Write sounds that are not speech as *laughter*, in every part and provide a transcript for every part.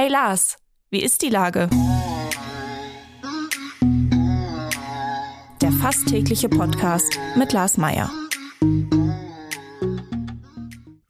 Hey Lars, wie ist die Lage? Der fast tägliche Podcast mit Lars Meier.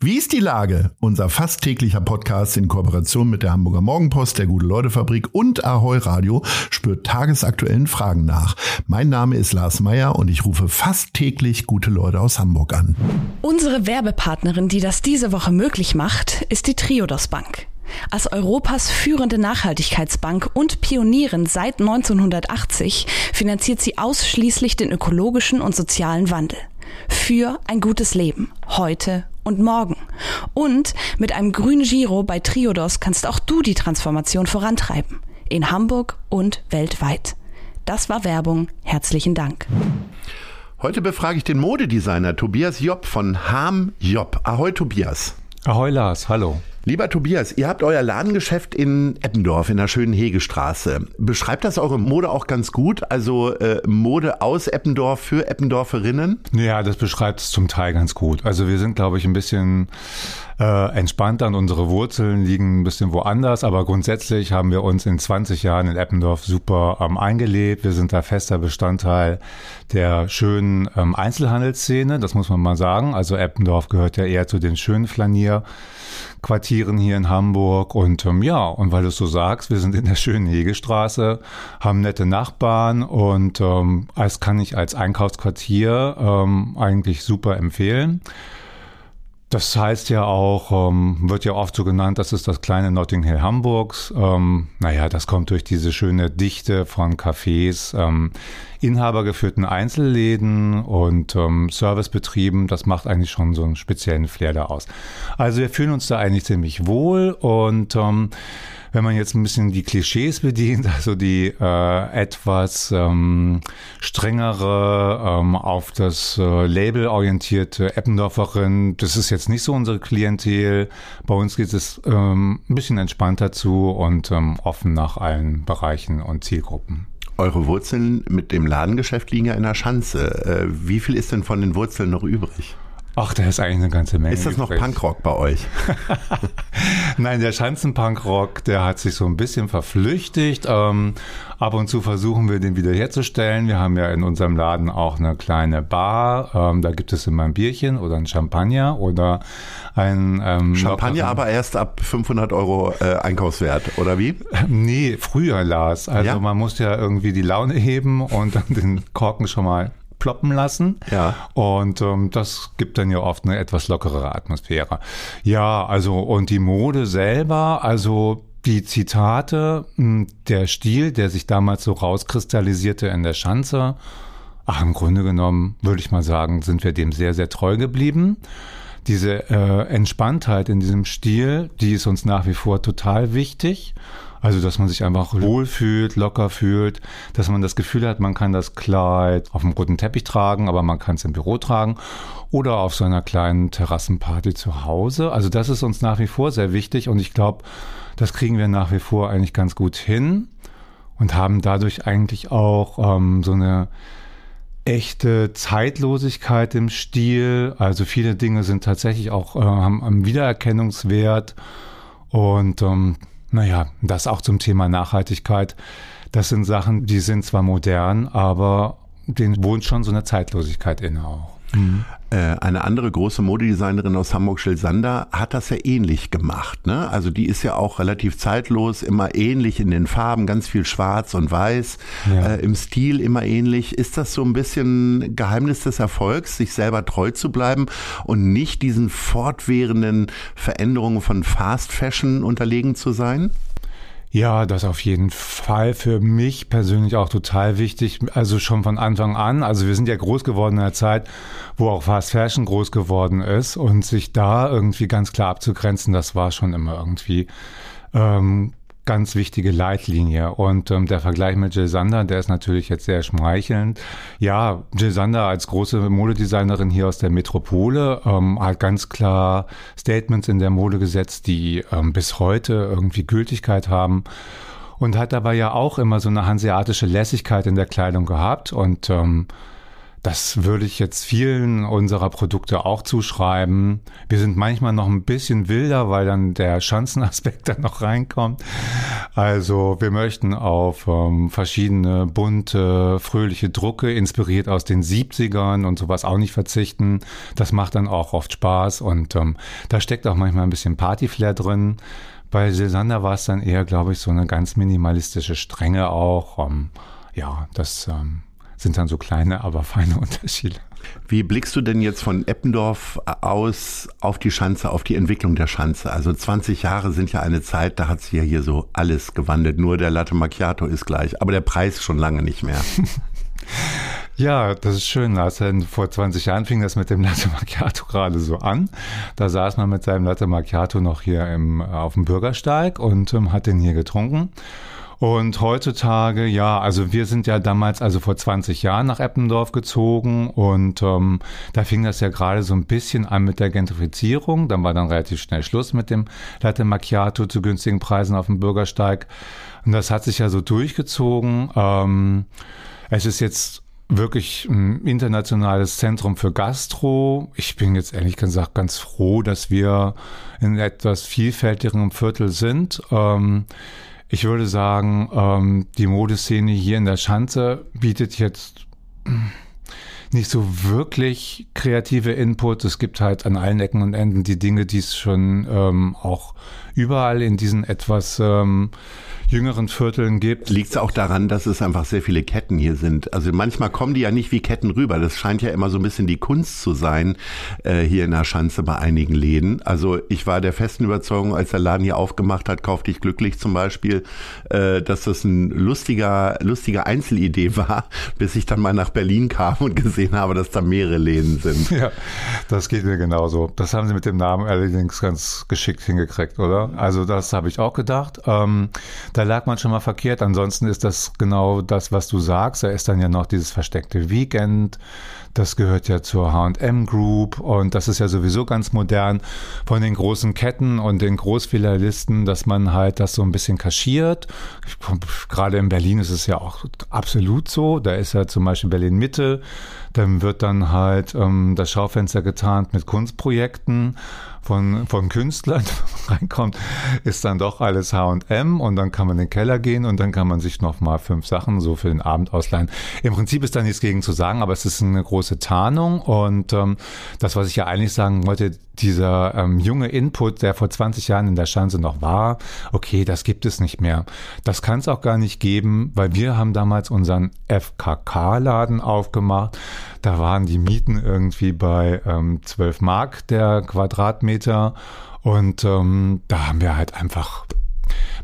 Wie ist die Lage? Unser fast täglicher Podcast in Kooperation mit der Hamburger Morgenpost, der Gute-Leute-Fabrik und Ahoi Radio spürt tagesaktuellen Fragen nach. Mein Name ist Lars Meyer und ich rufe fast täglich gute Leute aus Hamburg an. Unsere Werbepartnerin, die das diese Woche möglich macht, ist die Triodos Bank. Als Europas führende Nachhaltigkeitsbank und Pionierin seit 1980 finanziert sie ausschließlich den ökologischen und sozialen Wandel. Für ein gutes Leben, heute und morgen. Und mit einem grünen Giro bei Triodos kannst auch du die Transformation vorantreiben. In Hamburg und weltweit. Das war Werbung. Herzlichen Dank. Heute befrage ich den Modedesigner Tobias Job von Ham Job. Ahoi Tobias. Ahoi Lars, hallo. Lieber Tobias, ihr habt euer Ladengeschäft in Eppendorf in der schönen Hegestraße. Beschreibt das eure Mode auch ganz gut? Also äh, Mode aus Eppendorf für Eppendorferinnen? Ja, das beschreibt es zum Teil ganz gut. Also wir sind, glaube ich, ein bisschen äh, entspannter und unsere Wurzeln liegen ein bisschen woanders, aber grundsätzlich haben wir uns in 20 Jahren in Eppendorf super ähm, eingelebt. Wir sind da fester Bestandteil der schönen ähm, Einzelhandelsszene, das muss man mal sagen. Also Eppendorf gehört ja eher zu den schönen Flanierquartieren hier in Hamburg und ähm, ja, und weil du es so sagst, wir sind in der schönen Hegestraße, haben nette Nachbarn und ähm, das kann ich als Einkaufsquartier ähm, eigentlich super empfehlen. Das heißt ja auch, ähm, wird ja oft so genannt, das ist das kleine Notting Hill Hamburgs. Ähm, naja, das kommt durch diese schöne Dichte von Cafés, ähm, inhabergeführten Einzelläden und ähm, Servicebetrieben. Das macht eigentlich schon so einen speziellen Flair da aus. Also wir fühlen uns da eigentlich ziemlich wohl und ähm, wenn man jetzt ein bisschen die Klischees bedient, *laughs* also die äh, etwas ähm, strengere, ähm, auf das äh, Label orientierte Eppendorferin, das ist jetzt nicht so unsere Klientel. Bei uns geht es ähm, ein bisschen entspannter zu und ähm, offen nach allen Bereichen und Zielgruppen. Eure Wurzeln mit dem Ladengeschäft liegen ja in der Schanze. Äh, wie viel ist denn von den Wurzeln noch übrig? Ach, da ist eigentlich eine ganze Menge. Ist das noch Punkrock bei euch? *laughs* Nein, der Schanzenpunkrock, der hat sich so ein bisschen verflüchtigt. Ähm, ab und zu versuchen wir den wiederherzustellen. Wir haben ja in unserem Laden auch eine kleine Bar. Ähm, da gibt es immer ein Bierchen oder ein Champagner oder ein ähm, Champagner, aber erst ab 500 Euro äh, Einkaufswert oder wie? *laughs* Nee, früher Lars. Also ja? man muss ja irgendwie die Laune heben und dann den Korken schon mal ploppen lassen. Ja. Und ähm, das gibt dann ja oft eine etwas lockerere Atmosphäre. Ja, also und die Mode selber, also die Zitate, hm, der Stil, der sich damals so rauskristallisierte in der Schanze, ach, im Grunde genommen würde ich mal sagen, sind wir dem sehr, sehr treu geblieben. Diese äh, Entspanntheit in diesem Stil, die ist uns nach wie vor total wichtig. Also, dass man sich einfach wohlfühlt, locker fühlt, dass man das Gefühl hat, man kann das Kleid auf dem roten Teppich tragen, aber man kann es im Büro tragen oder auf so einer kleinen Terrassenparty zu Hause. Also, das ist uns nach wie vor sehr wichtig und ich glaube, das kriegen wir nach wie vor eigentlich ganz gut hin und haben dadurch eigentlich auch ähm, so eine echte Zeitlosigkeit im Stil. Also viele Dinge sind tatsächlich auch äh, haben einen Wiedererkennungswert und ähm, naja, das auch zum Thema Nachhaltigkeit. Das sind Sachen, die sind zwar modern, aber denen wohnt schon so eine Zeitlosigkeit inne auch. Mhm. eine andere große Modedesignerin aus Hamburg, Jill Sander, hat das ja ähnlich gemacht. Ne? Also die ist ja auch relativ zeitlos, immer ähnlich in den Farben, ganz viel Schwarz und Weiß, ja. äh, im Stil immer ähnlich. Ist das so ein bisschen Geheimnis des Erfolgs, sich selber treu zu bleiben und nicht diesen fortwährenden Veränderungen von Fast Fashion unterlegen zu sein? Ja, das auf jeden Fall für mich persönlich auch total wichtig. Also schon von Anfang an. Also wir sind ja groß geworden in einer Zeit, wo auch Fast Fashion groß geworden ist und sich da irgendwie ganz klar abzugrenzen, das war schon immer irgendwie ähm, ganz wichtige Leitlinie. Und ähm, der Vergleich mit Jill Sander, der ist natürlich jetzt sehr schmeichelnd. Ja, Jill Sander als große Modedesignerin hier aus der Metropole ähm, hat ganz klar Statements in der Mode gesetzt, die ähm, bis heute irgendwie Gültigkeit haben. Und hat dabei ja auch immer so eine hanseatische Lässigkeit in der Kleidung gehabt. Und ähm, das würde ich jetzt vielen unserer Produkte auch zuschreiben. Wir sind manchmal noch ein bisschen wilder, weil dann der Schanzenaspekt *laughs* dann noch reinkommt. Also wir möchten auf ähm, verschiedene bunte, fröhliche Drucke, inspiriert aus den 70ern und sowas auch nicht verzichten. Das macht dann auch oft Spaß und ähm, da steckt auch manchmal ein bisschen Partyflair drin. Bei Silsander war es dann eher, glaube ich, so eine ganz minimalistische Strenge auch. Ähm, ja, das ähm, sind dann so kleine, aber feine Unterschiede. Wie blickst du denn jetzt von Eppendorf aus auf die Schanze, auf die Entwicklung der Schanze? Also 20 Jahre sind ja eine Zeit, da hat sich ja hier so alles gewandelt. Nur der Latte Macchiato ist gleich, aber der Preis schon lange nicht mehr. *laughs* Ja, das ist schön. Also vor 20 Jahren fing das mit dem Latte Macchiato gerade so an. Da saß man mit seinem Latte Macchiato noch hier im, auf dem Bürgersteig und ähm, hat den hier getrunken. Und heutzutage, ja, also wir sind ja damals, also vor 20 Jahren nach Eppendorf gezogen und ähm, da fing das ja gerade so ein bisschen an mit der Gentrifizierung. Dann war dann relativ schnell Schluss mit dem Latte Macchiato zu günstigen Preisen auf dem Bürgersteig. Und das hat sich ja so durchgezogen. Ähm, es ist jetzt wirklich ein internationales Zentrum für Gastro. Ich bin jetzt ehrlich gesagt ganz froh, dass wir in etwas vielfältigeren Viertel sind. Ähm, ich würde sagen, ähm, die Modeszene hier in der Schanze bietet jetzt nicht so wirklich kreative Input. Es gibt halt an allen Ecken und Enden die Dinge, die es schon ähm, auch überall in diesen etwas ähm, jüngeren Vierteln gibt. Liegt es auch daran, dass es einfach sehr viele Ketten hier sind? Also manchmal kommen die ja nicht wie Ketten rüber. Das scheint ja immer so ein bisschen die Kunst zu sein, äh, hier in der Schanze bei einigen Läden. Also ich war der festen Überzeugung, als der Laden hier aufgemacht hat, kauf dich glücklich zum Beispiel, äh, dass das ein lustiger, lustiger Einzelidee *laughs* war, bis ich dann mal nach Berlin kam und gesehen habe, dass da mehrere Läden sind. Ja, das geht mir genauso. Das haben sie mit dem Namen allerdings ganz geschickt hingekriegt, oder? Also das habe ich auch gedacht. Ähm, da lag man schon mal verkehrt. Ansonsten ist das genau das, was du sagst. Da ist dann ja noch dieses versteckte Weekend. Das gehört ja zur H&M Group und das ist ja sowieso ganz modern von den großen Ketten und den Großfilialisten, dass man halt das so ein bisschen kaschiert. Gerade in Berlin ist es ja auch absolut so. Da ist ja zum Beispiel Berlin Mitte. Dann wird dann halt ähm, das Schaufenster getarnt mit Kunstprojekten von, von Künstlern *laughs* reinkommt, ist dann doch alles H&M und dann kann man in den Keller gehen und dann kann man sich noch mal fünf Sachen so für den Abend ausleihen. Im Prinzip ist da nichts gegen zu sagen, aber es ist eine große Tarnung und ähm, das, was ich ja eigentlich sagen wollte, dieser ähm, junge Input, der vor 20 Jahren in der Schanze noch war, okay, das gibt es nicht mehr. Das kann es auch gar nicht geben, weil wir haben damals unseren FKK-Laden aufgemacht. Da waren die Mieten irgendwie bei ähm, 12 Mark der Quadratmeter und ähm, da haben wir halt einfach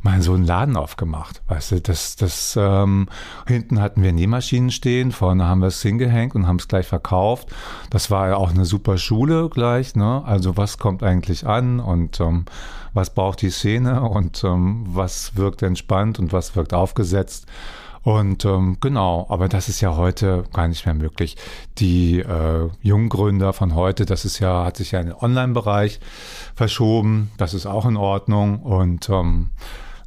mal so einen Laden aufgemacht. Weißt du, das, das, ähm, hinten hatten wir Nähmaschinen stehen, vorne haben wir es hingehängt und haben es gleich verkauft. Das war ja auch eine super Schule gleich, ne? Also was kommt eigentlich an und ähm, was braucht die Szene und ähm, was wirkt entspannt und was wirkt aufgesetzt. Und ähm, genau, aber das ist ja heute gar nicht mehr möglich. Die äh, Junggründer von heute, das ist ja, hat sich ja in den Online-Bereich verschoben. Das ist auch in Ordnung. Und ähm,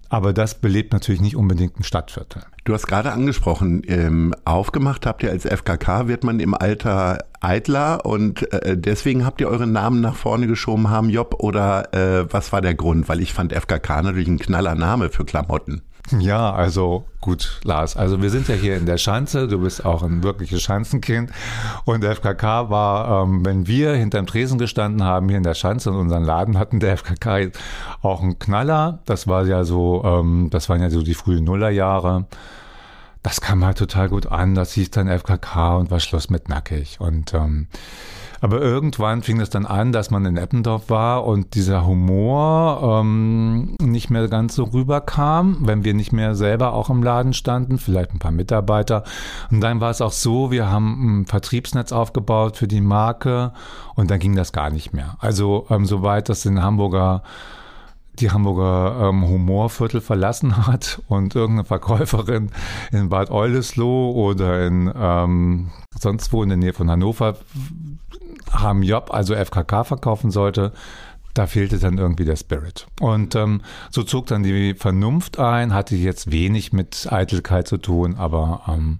aber das belebt natürlich nicht unbedingt ein Stadtviertel. Du hast gerade angesprochen, ähm, aufgemacht habt ihr als FKK, wird man im Alter eitler und äh, deswegen habt ihr euren Namen nach vorne geschoben haben, Job, oder äh, was war der Grund? Weil ich fand FKK natürlich ein knaller Name für Klamotten. Ja, also gut, Lars. Also wir sind ja hier in der Schanze. Du bist auch ein wirkliches Schanzenkind. Und der FKK war, ähm, wenn wir hinterm Tresen gestanden haben hier in der Schanze und unseren Laden hatten, der FKK auch einen Knaller. Das war ja so, ähm, das waren ja so die frühen Nullerjahre. Das kam halt total gut an. Das hieß dann FKK und war Schluss mit nackig. Und ähm, aber irgendwann fing es dann an, dass man in Eppendorf war und dieser Humor ähm, nicht mehr ganz so rüberkam, wenn wir nicht mehr selber auch im Laden standen, vielleicht ein paar Mitarbeiter. Und dann war es auch so, wir haben ein Vertriebsnetz aufgebaut für die Marke und dann ging das gar nicht mehr. Also ähm, soweit das in Hamburger die Hamburger ähm, Humorviertel verlassen *laughs* hat und irgendeine Verkäuferin in Bad Oldesloe oder in ähm, sonst wo in der Nähe von Hannover haben Job, also FKK verkaufen sollte, da fehlte dann irgendwie der Spirit. Und ähm, so zog dann die Vernunft ein, hatte jetzt wenig mit Eitelkeit zu tun, aber ähm,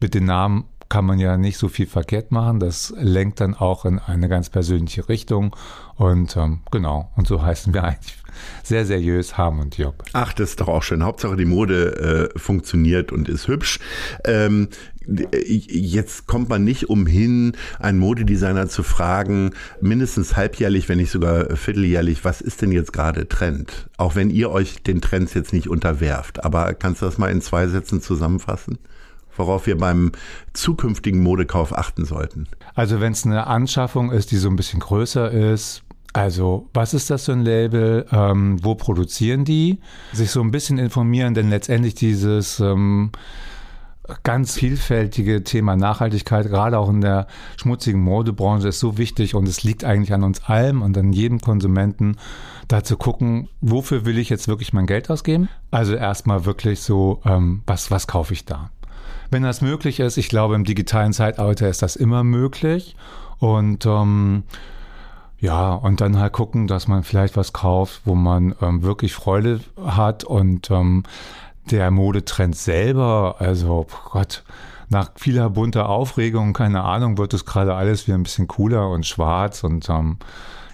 mit den Namen kann man ja nicht so viel verkehrt machen. Das lenkt dann auch in eine ganz persönliche Richtung. Und ähm, genau, und so heißen wir eigentlich sehr seriös Harm und Job. Ach, das ist doch auch schön. Hauptsache die Mode äh, funktioniert und ist hübsch. Ähm, jetzt kommt man nicht umhin, einen Modedesigner zu fragen, mindestens halbjährlich, wenn nicht sogar vierteljährlich, was ist denn jetzt gerade Trend? Auch wenn ihr euch den Trends jetzt nicht unterwerft. Aber kannst du das mal in zwei Sätzen zusammenfassen? Worauf wir beim zukünftigen Modekauf achten sollten? Also wenn es eine Anschaffung ist, die so ein bisschen größer ist, also, was ist das für ein Label? Ähm, wo produzieren die? Sich so ein bisschen informieren, denn letztendlich dieses ähm, ganz vielfältige Thema Nachhaltigkeit, gerade auch in der schmutzigen Modebranche, ist so wichtig und es liegt eigentlich an uns allen und an jedem Konsumenten, da zu gucken, wofür will ich jetzt wirklich mein Geld ausgeben? Also erstmal wirklich so, ähm, was, was kaufe ich da? Wenn das möglich ist, ich glaube, im digitalen Zeitalter ist das immer möglich. Und ähm, ja, und dann halt gucken, dass man vielleicht was kauft, wo man ähm, wirklich Freude hat. Und ähm, der Modetrend selber, also Gott, nach vieler bunter Aufregung, keine Ahnung, wird es gerade alles wieder ein bisschen cooler und schwarz. Und ähm,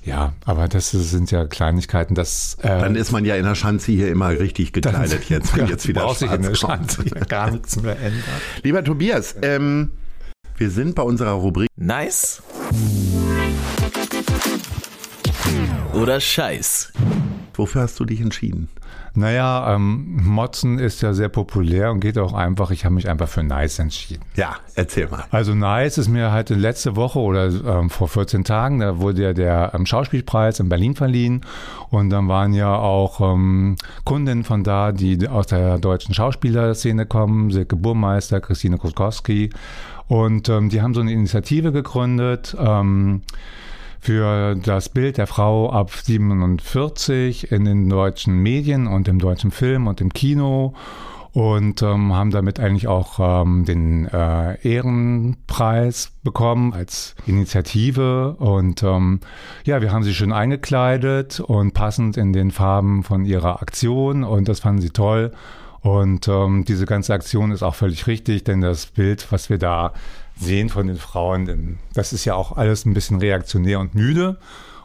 ja, aber das sind ja Kleinigkeiten. Das, äh, Dann ist man ja in der Schanze hier immer richtig gekleidet *laughs* jetzt, wenn jetzt wieder schwarz sich in der Schanze gar nichts mehr ändert. Lieber Tobias, ähm, wir sind bei unserer Rubrik Nice oder Scheiß. Wofür hast du dich entschieden? Naja, ähm, Motzen ist ja sehr populär und geht auch einfach. Ich habe mich einfach für Nice entschieden. Ja, erzähl mal. Also Nice ist mir halt letzte Woche oder ähm, vor 14 Tagen, da wurde ja der ähm, Schauspielpreis in Berlin verliehen und dann waren ja auch ähm, Kundinnen von da, die aus der deutschen Schauspielerszene kommen, Silke Burmeister, Christine Kuskowski und ähm, die haben so eine Initiative gegründet. Ähm, für das Bild der Frau ab 47 in den deutschen Medien und im deutschen Film und im Kino und ähm, haben damit eigentlich auch ähm, den äh, Ehrenpreis bekommen als Initiative. Und ähm, ja, wir haben sie schön eingekleidet und passend in den Farben von ihrer Aktion und das fanden sie toll. Und ähm, diese ganze Aktion ist auch völlig richtig, denn das Bild, was wir da sehen von den Frauen, das ist ja auch alles ein bisschen reaktionär und müde.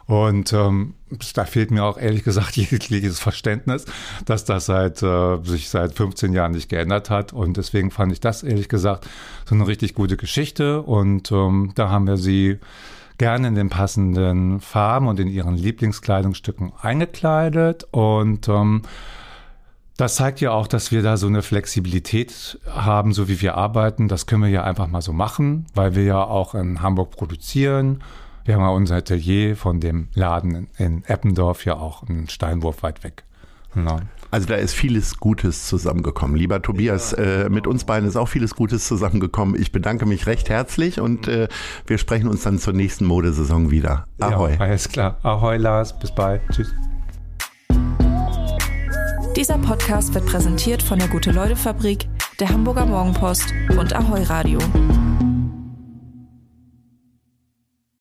Und ähm, da fehlt mir auch ehrlich gesagt *laughs* jegliches Verständnis, dass das seit, äh, sich seit 15 Jahren nicht geändert hat. Und deswegen fand ich das ehrlich gesagt so eine richtig gute Geschichte. Und ähm, da haben wir sie gerne in den passenden Farben und in ihren Lieblingskleidungsstücken eingekleidet. Und ähm, das zeigt ja auch, dass wir da so eine Flexibilität haben, so wie wir arbeiten. Das können wir ja einfach mal so machen, weil wir ja auch in Hamburg produzieren. Wir haben ja unser Atelier von dem Laden in Eppendorf ja auch einen Steinwurf weit weg. Ja. Also da ist vieles Gutes zusammengekommen. Lieber Tobias, äh, mit uns beiden ist auch vieles Gutes zusammengekommen. Ich bedanke mich recht herzlich und äh, wir sprechen uns dann zur nächsten Modesaison wieder. Ahoi. Ja, alles klar. Ahoi Lars, bis bald. Tschüss. Dieser Podcast wird präsentiert von der Gute-Leute-Fabrik, der Hamburger Morgenpost und Ahoi Radio.